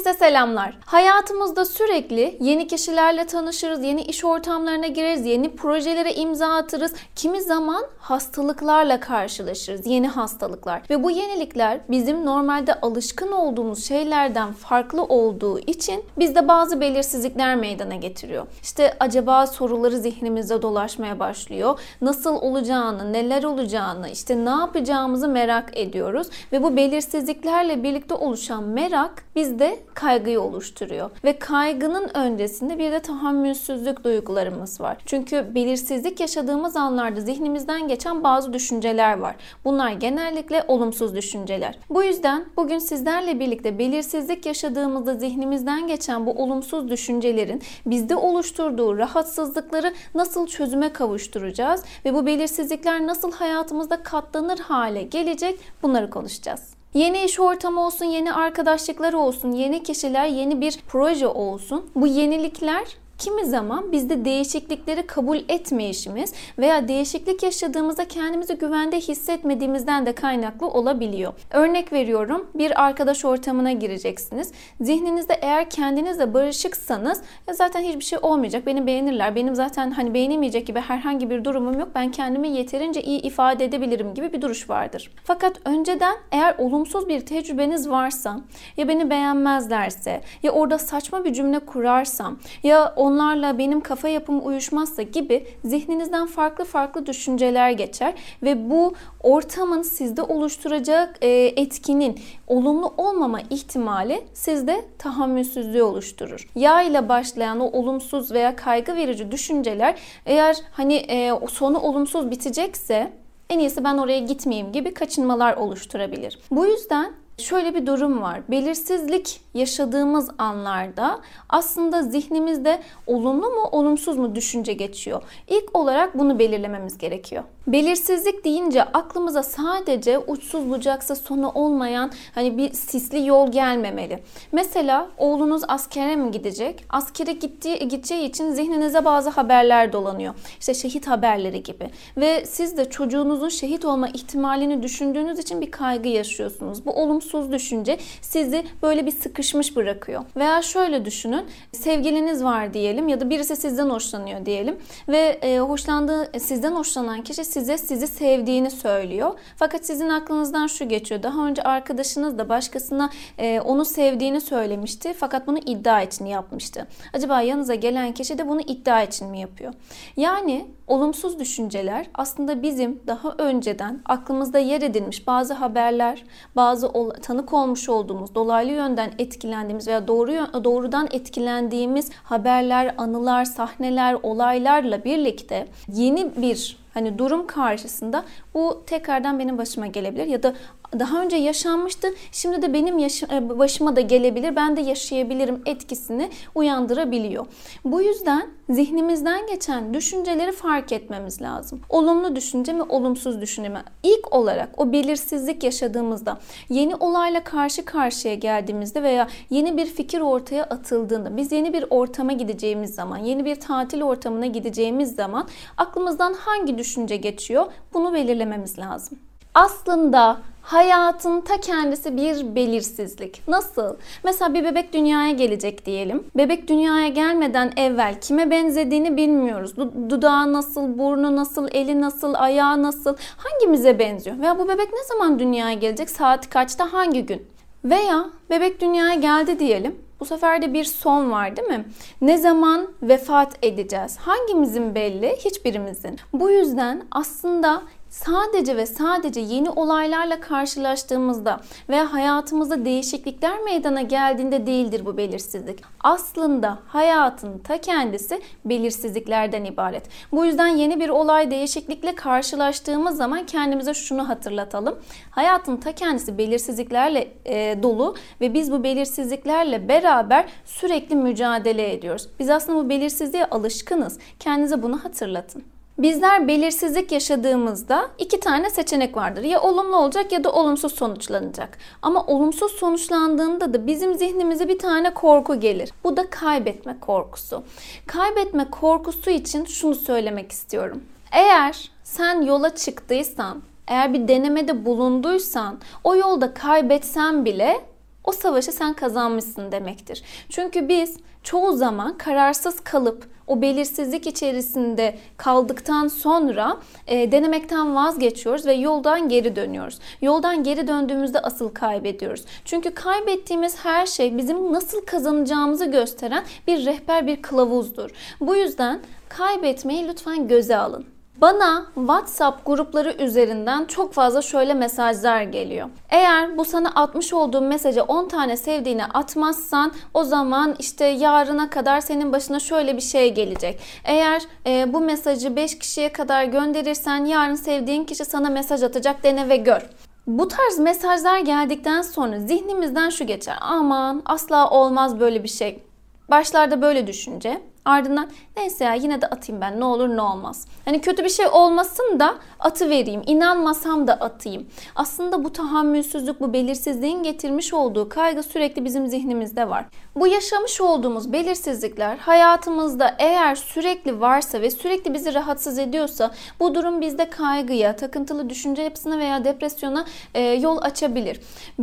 Herkese selamlar. Hayatımızda sürekli yeni kişilerle tanışırız, yeni iş ortamlarına gireriz, yeni projelere imza atırız. Kimi zaman hastalıklarla karşılaşırız, yeni hastalıklar. Ve bu yenilikler bizim normalde alışkın olduğumuz şeylerden farklı olduğu için bizde bazı belirsizlikler meydana getiriyor. İşte acaba soruları zihnimizde dolaşmaya başlıyor. Nasıl olacağını, neler olacağını, işte ne yapacağımızı merak ediyoruz ve bu belirsizliklerle birlikte oluşan merak bizde kaygıyı oluşturuyor. Ve kaygının öncesinde bir de tahammülsüzlük duygularımız var. Çünkü belirsizlik yaşadığımız anlarda zihnimizden geçen bazı düşünceler var. Bunlar genellikle olumsuz düşünceler. Bu yüzden bugün sizlerle birlikte belirsizlik yaşadığımızda zihnimizden geçen bu olumsuz düşüncelerin bizde oluşturduğu rahatsızlıkları nasıl çözüme kavuşturacağız ve bu belirsizlikler nasıl hayatımızda katlanır hale gelecek bunları konuşacağız. Yeni iş ortamı olsun, yeni arkadaşlıklar olsun, yeni kişiler, yeni bir proje olsun. Bu yenilikler kimi zaman bizde değişiklikleri kabul etmeyişimiz veya değişiklik yaşadığımızda kendimizi güvende hissetmediğimizden de kaynaklı olabiliyor. Örnek veriyorum bir arkadaş ortamına gireceksiniz. Zihninizde eğer kendinizle barışıksanız ya zaten hiçbir şey olmayacak. Beni beğenirler. Benim zaten hani beğenemeyecek gibi herhangi bir durumum yok. Ben kendimi yeterince iyi ifade edebilirim gibi bir duruş vardır. Fakat önceden eğer olumsuz bir tecrübeniz varsa ya beni beğenmezlerse ya orada saçma bir cümle kurarsam ya onlarla benim kafa yapım uyuşmazsa gibi zihninizden farklı farklı düşünceler geçer ve bu ortamın sizde oluşturacak e, etkinin olumlu olmama ihtimali sizde tahammülsüzlüğü oluşturur. Yağ ile başlayan o olumsuz veya kaygı verici düşünceler eğer hani e, sonu olumsuz bitecekse en iyisi ben oraya gitmeyeyim gibi kaçınmalar oluşturabilir. Bu yüzden şöyle bir durum var. Belirsizlik yaşadığımız anlarda aslında zihnimizde olumlu mu olumsuz mu düşünce geçiyor. İlk olarak bunu belirlememiz gerekiyor. Belirsizlik deyince aklımıza sadece uçsuz bucaksız sonu olmayan hani bir sisli yol gelmemeli. Mesela oğlunuz askere mi gidecek? Askere gittiği, gideceği için zihninize bazı haberler dolanıyor. İşte şehit haberleri gibi. Ve siz de çocuğunuzun şehit olma ihtimalini düşündüğünüz için bir kaygı yaşıyorsunuz. Bu olumsuz düşünce sizi böyle bir sıkışmış bırakıyor. Veya şöyle düşünün. Sevgiliniz var diyelim ya da birisi sizden hoşlanıyor diyelim ve e, hoşlandığı sizden hoşlanan kişi size sizi sevdiğini söylüyor. Fakat sizin aklınızdan şu geçiyor. Daha önce arkadaşınız da başkasına e, onu sevdiğini söylemişti. Fakat bunu iddia için yapmıştı. Acaba yanınıza gelen kişi de bunu iddia için mi yapıyor? Yani olumsuz düşünceler aslında bizim daha önceden aklımızda yer edilmiş bazı haberler, bazı tanık olmuş olduğumuz, dolaylı yönden etkilendiğimiz veya doğru doğrudan etkilendiğimiz haberler, anılar, sahneler, olaylarla birlikte yeni bir hani durum karşısında bu tekrardan benim başıma gelebilir ya da daha önce yaşanmıştı. Şimdi de benim e, başıma da gelebilir. Ben de yaşayabilirim etkisini uyandırabiliyor. Bu yüzden zihnimizden geçen düşünceleri fark etmemiz lazım. Olumlu düşünce mi, olumsuz düşünce mi? İlk olarak o belirsizlik yaşadığımızda, yeni olayla karşı karşıya geldiğimizde veya yeni bir fikir ortaya atıldığında, biz yeni bir ortama gideceğimiz zaman, yeni bir tatil ortamına gideceğimiz zaman aklımızdan hangi düşünce geçiyor? Bunu belirlememiz lazım. Aslında hayatın ta kendisi bir belirsizlik. Nasıl? Mesela bir bebek dünyaya gelecek diyelim. Bebek dünyaya gelmeden evvel kime benzediğini bilmiyoruz. Dudağı nasıl, burnu nasıl, eli nasıl, ayağı nasıl, hangimize benziyor? Veya bu bebek ne zaman dünyaya gelecek? Saat kaçta, hangi gün? Veya bebek dünyaya geldi diyelim. Bu sefer de bir son var değil mi? Ne zaman vefat edeceğiz? Hangimizin belli? Hiçbirimizin. Bu yüzden aslında sadece ve sadece yeni olaylarla karşılaştığımızda veya hayatımızda değişiklikler meydana geldiğinde değildir bu belirsizlik. Aslında hayatın ta kendisi belirsizliklerden ibaret. Bu yüzden yeni bir olay değişiklikle karşılaştığımız zaman kendimize şunu hatırlatalım. Hayatın ta kendisi belirsizliklerle e, dolu ve biz bu belirsizliklerle beraber sürekli mücadele ediyoruz. Biz aslında bu belirsizliğe alışkınız. Kendinize bunu hatırlatın. Bizler belirsizlik yaşadığımızda iki tane seçenek vardır. Ya olumlu olacak ya da olumsuz sonuçlanacak. Ama olumsuz sonuçlandığında da bizim zihnimize bir tane korku gelir. Bu da kaybetme korkusu. Kaybetme korkusu için şunu söylemek istiyorum. Eğer sen yola çıktıysan, eğer bir denemede bulunduysan, o yolda kaybetsen bile o savaşı sen kazanmışsın demektir. Çünkü biz çoğu zaman kararsız kalıp o belirsizlik içerisinde kaldıktan sonra e, denemekten vazgeçiyoruz ve yoldan geri dönüyoruz. Yoldan geri döndüğümüzde asıl kaybediyoruz. Çünkü kaybettiğimiz her şey bizim nasıl kazanacağımızı gösteren bir rehber, bir kılavuzdur. Bu yüzden kaybetmeyi lütfen göze alın. Bana WhatsApp grupları üzerinden çok fazla şöyle mesajlar geliyor. Eğer bu sana atmış olduğum mesajı 10 tane sevdiğine atmazsan o zaman işte yarına kadar senin başına şöyle bir şey gelecek. Eğer e, bu mesajı 5 kişiye kadar gönderirsen yarın sevdiğin kişi sana mesaj atacak dene ve gör. Bu tarz mesajlar geldikten sonra zihnimizden şu geçer. Aman asla olmaz böyle bir şey. Başlarda böyle düşünce Ardından neyse ya yine de atayım ben ne olur ne olmaz. Hani kötü bir şey olmasın da atı vereyim. İnanmasam da atayım. Aslında bu tahammülsüzlük, bu belirsizliğin getirmiş olduğu kaygı sürekli bizim zihnimizde var. Bu yaşamış olduğumuz belirsizlikler hayatımızda eğer sürekli varsa ve sürekli bizi rahatsız ediyorsa bu durum bizde kaygıya, takıntılı düşünce yapısına veya depresyona e, yol açabilir.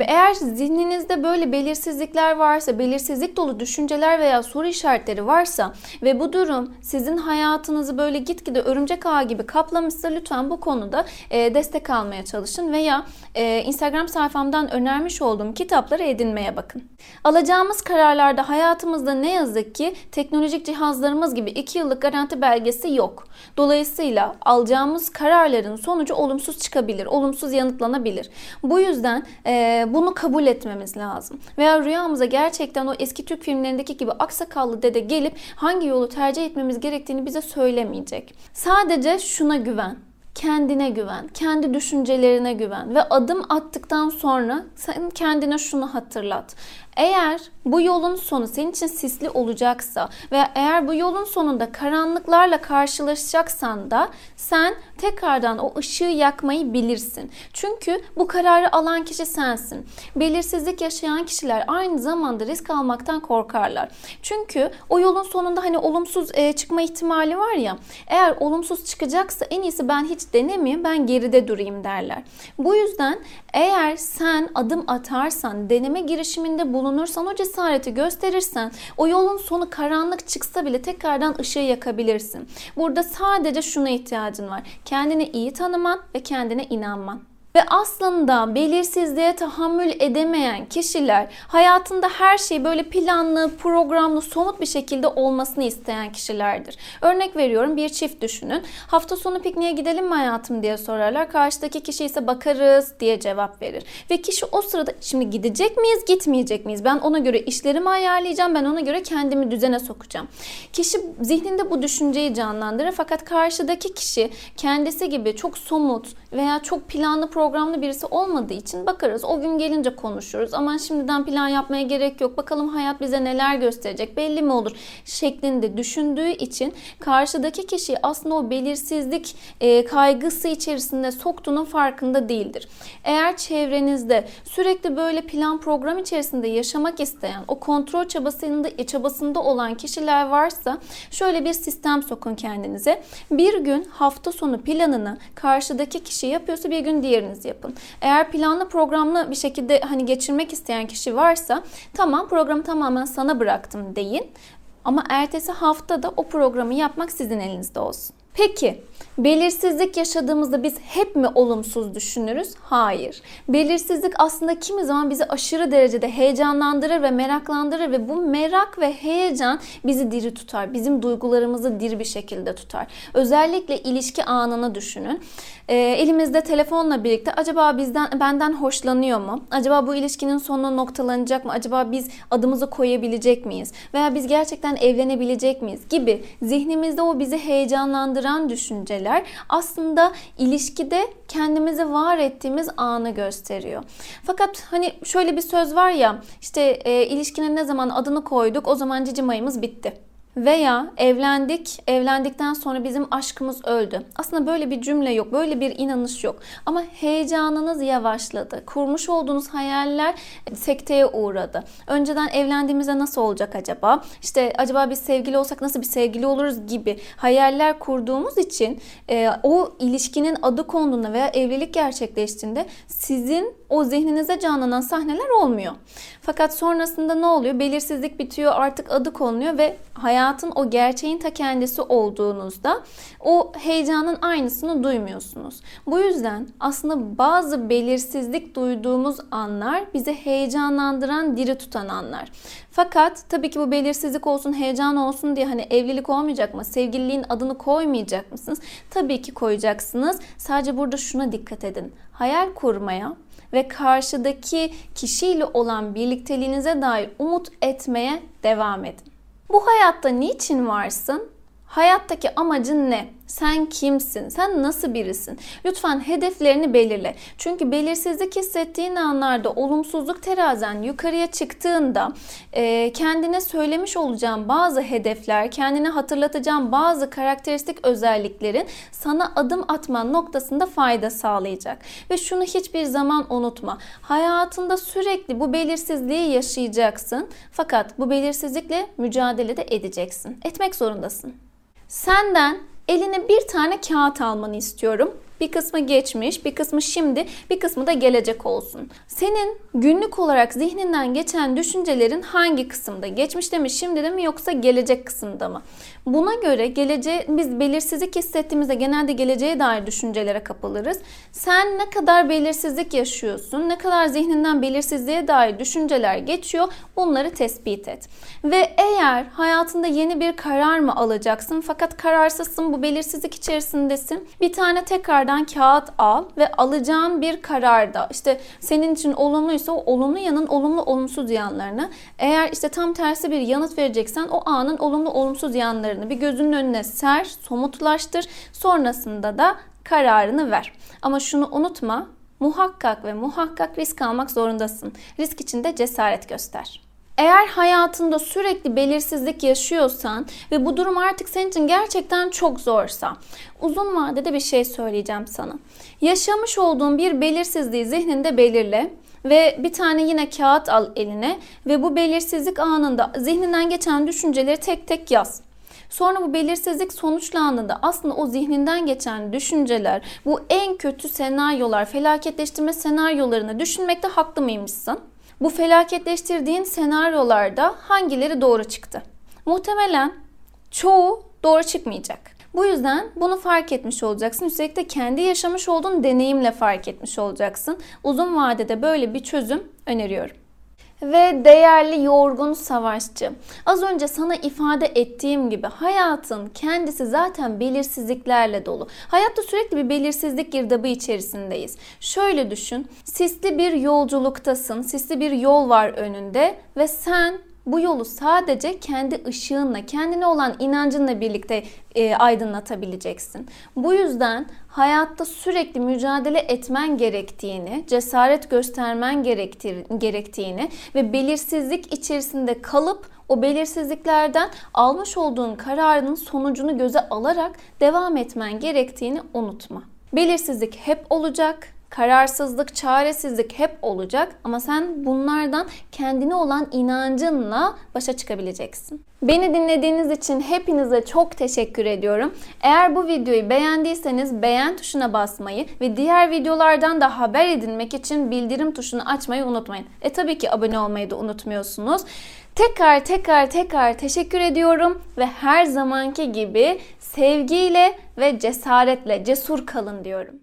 Eğer zihninizde böyle belirsizlikler varsa, belirsizlik dolu düşünceler veya soru işaretleri varsa ve bu durum sizin hayatınızı böyle gitgide örümcek ağı gibi kaplamışsa lütfen bu konuda e, destek almaya çalışın veya e, Instagram sayfamdan önermiş olduğum kitapları edinmeye bakın. Alacağımız kararlarda hayatımızda ne yazık ki teknolojik cihazlarımız gibi 2 yıllık garanti belgesi yok. Dolayısıyla alacağımız kararların sonucu olumsuz çıkabilir, olumsuz yanıtlanabilir. Bu yüzden e, bunu kabul etmemiz lazım. Veya rüyamıza gerçekten o eski Türk filmlerindeki gibi aksakallı dede gelip hangi yolu tercih etmemiz gerektiğini bize söylemeyecek. Sadece şuna güven kendine güven, kendi düşüncelerine güven ve adım attıktan sonra sen kendine şunu hatırlat. Eğer bu yolun sonu senin için sisli olacaksa ve eğer bu yolun sonunda karanlıklarla karşılaşacaksan da sen tekrardan o ışığı yakmayı bilirsin. Çünkü bu kararı alan kişi sensin. Belirsizlik yaşayan kişiler aynı zamanda risk almaktan korkarlar. Çünkü o yolun sonunda hani olumsuz çıkma ihtimali var ya. Eğer olumsuz çıkacaksa en iyisi ben hiç denemeyeyim, ben geride durayım derler. Bu yüzden eğer sen adım atarsan, deneme girişiminde bulunursan, o cesareti gösterirsen, o yolun sonu karanlık çıksa bile tekrardan ışığı yakabilirsin. Burada sadece şuna ihtiyacın var. Kendini iyi tanıman ve kendine inanman. Ve aslında belirsizliğe tahammül edemeyen kişiler hayatında her şey böyle planlı, programlı, somut bir şekilde olmasını isteyen kişilerdir. Örnek veriyorum bir çift düşünün. Hafta sonu pikniğe gidelim mi hayatım diye sorarlar. Karşıdaki kişi ise bakarız diye cevap verir. Ve kişi o sırada şimdi gidecek miyiz, gitmeyecek miyiz? Ben ona göre işlerimi ayarlayacağım. Ben ona göre kendimi düzene sokacağım. Kişi zihninde bu düşünceyi canlandırır fakat karşıdaki kişi kendisi gibi çok somut veya çok planlı programlı birisi olmadığı için bakarız. O gün gelince konuşuruz. Aman şimdiden plan yapmaya gerek yok. Bakalım hayat bize neler gösterecek belli mi olur şeklinde düşündüğü için karşıdaki kişi aslında o belirsizlik e, kaygısı içerisinde soktuğunun farkında değildir. Eğer çevrenizde sürekli böyle plan program içerisinde yaşamak isteyen, o kontrol çabasında, e, çabasında olan kişiler varsa şöyle bir sistem sokun kendinize. Bir gün hafta sonu planını karşıdaki kişi yapıyorsa bir gün diğeriniz yapın. Eğer planlı programlı bir şekilde hani geçirmek isteyen kişi varsa tamam programı tamamen sana bıraktım deyin. Ama ertesi hafta da o programı yapmak sizin elinizde olsun. Peki belirsizlik yaşadığımızda biz hep mi olumsuz düşünürüz? Hayır. Belirsizlik aslında kimi zaman bizi aşırı derecede heyecanlandırır ve meraklandırır ve bu merak ve heyecan bizi diri tutar. Bizim duygularımızı diri bir şekilde tutar. Özellikle ilişki anını düşünün. E, elimizde telefonla birlikte acaba bizden benden hoşlanıyor mu? Acaba bu ilişkinin sonu noktalanacak mı? Acaba biz adımızı koyabilecek miyiz? Veya biz gerçekten evlenebilecek miyiz? Gibi zihnimizde o bizi heyecanlandıran düşünceler aslında ilişkide kendimizi var ettiğimiz anı gösteriyor. Fakat hani şöyle bir söz var ya işte e, ilişkinin ne zaman adını koyduk o zaman cicim ayımız bitti. Veya evlendik, evlendikten sonra bizim aşkımız öldü. Aslında böyle bir cümle yok, böyle bir inanış yok. Ama heyecanınız yavaşladı. Kurmuş olduğunuz hayaller sekteye uğradı. Önceden evlendiğimizde nasıl olacak acaba? İşte acaba biz sevgili olsak nasıl bir sevgili oluruz gibi hayaller kurduğumuz için e, o ilişkinin adı konduğunda veya evlilik gerçekleştiğinde sizin o zihninize canlanan sahneler olmuyor. Fakat sonrasında ne oluyor? Belirsizlik bitiyor, artık adı konuluyor ve hayatın o gerçeğin ta kendisi olduğunuzda o heyecanın aynısını duymuyorsunuz. Bu yüzden aslında bazı belirsizlik duyduğumuz anlar bizi heyecanlandıran, diri tutan anlar. Fakat tabii ki bu belirsizlik olsun, heyecan olsun diye hani evlilik olmayacak mı? Sevgililiğin adını koymayacak mısınız? Tabii ki koyacaksınız. Sadece burada şuna dikkat edin. Hayal kurmaya ve karşıdaki kişiyle olan birlikteliğinize dair umut etmeye devam edin. Bu hayatta niçin varsın? Hayattaki amacın ne? Sen kimsin? Sen nasıl birisin? Lütfen hedeflerini belirle. Çünkü belirsizlik hissettiğin anlarda olumsuzluk terazen yukarıya çıktığında e, kendine söylemiş olacağın bazı hedefler, kendine hatırlatacağın bazı karakteristik özelliklerin sana adım atman noktasında fayda sağlayacak. Ve şunu hiçbir zaman unutma. Hayatında sürekli bu belirsizliği yaşayacaksın. Fakat bu belirsizlikle mücadele de edeceksin. Etmek zorundasın. Senden eline bir tane kağıt almanı istiyorum. Bir kısmı geçmiş, bir kısmı şimdi, bir kısmı da gelecek olsun. Senin günlük olarak zihninden geçen düşüncelerin hangi kısımda? Geçmişte mi, şimdi mi yoksa gelecek kısımda mı? Buna göre geleceğe biz belirsizlik hissettiğimizde genelde geleceğe dair düşüncelere kapılırız. Sen ne kadar belirsizlik yaşıyorsun, ne kadar zihninden belirsizliğe dair düşünceler geçiyor bunları tespit et. Ve eğer hayatında yeni bir karar mı alacaksın fakat kararsızsın bu belirsizlik içerisindesin. Bir tane tekrardan kağıt al ve alacağın bir kararda işte senin için olumluysa o olumlu yanın olumlu olumsuz yanlarını eğer işte tam tersi bir yanıt vereceksen o anın olumlu olumsuz yanlarını bir gözünün önüne ser, somutlaştır. Sonrasında da kararını ver. Ama şunu unutma, muhakkak ve muhakkak risk almak zorundasın. Risk içinde cesaret göster. Eğer hayatında sürekli belirsizlik yaşıyorsan ve bu durum artık senin için gerçekten çok zorsa, uzun vadede bir şey söyleyeceğim sana. Yaşamış olduğun bir belirsizliği zihninde belirle ve bir tane yine kağıt al eline ve bu belirsizlik anında zihninden geçen düşünceleri tek tek yaz. Sonra bu belirsizlik sonuçlandığında aslında o zihninden geçen düşünceler, bu en kötü senaryolar, felaketleştirme senaryolarını düşünmekte haklı mıymışsın? Bu felaketleştirdiğin senaryolarda hangileri doğru çıktı? Muhtemelen çoğu doğru çıkmayacak. Bu yüzden bunu fark etmiş olacaksın. Üstelik de kendi yaşamış olduğun deneyimle fark etmiş olacaksın. Uzun vadede böyle bir çözüm öneriyorum ve değerli yorgun savaşçı. Az önce sana ifade ettiğim gibi hayatın kendisi zaten belirsizliklerle dolu. Hayatta sürekli bir belirsizlik girdabı içerisindeyiz. Şöyle düşün. Sisli bir yolculuktasın. Sisli bir yol var önünde ve sen bu yolu sadece kendi ışığınla, kendine olan inancınla birlikte e, aydınlatabileceksin. Bu yüzden hayatta sürekli mücadele etmen gerektiğini, cesaret göstermen gerektiğini ve belirsizlik içerisinde kalıp o belirsizliklerden almış olduğun kararının sonucunu göze alarak devam etmen gerektiğini unutma. Belirsizlik hep olacak kararsızlık, çaresizlik hep olacak ama sen bunlardan kendine olan inancınla başa çıkabileceksin. Beni dinlediğiniz için hepinize çok teşekkür ediyorum. Eğer bu videoyu beğendiyseniz beğen tuşuna basmayı ve diğer videolardan da haber edinmek için bildirim tuşunu açmayı unutmayın. E tabii ki abone olmayı da unutmuyorsunuz. Tekrar tekrar tekrar teşekkür ediyorum ve her zamanki gibi sevgiyle ve cesaretle cesur kalın diyorum.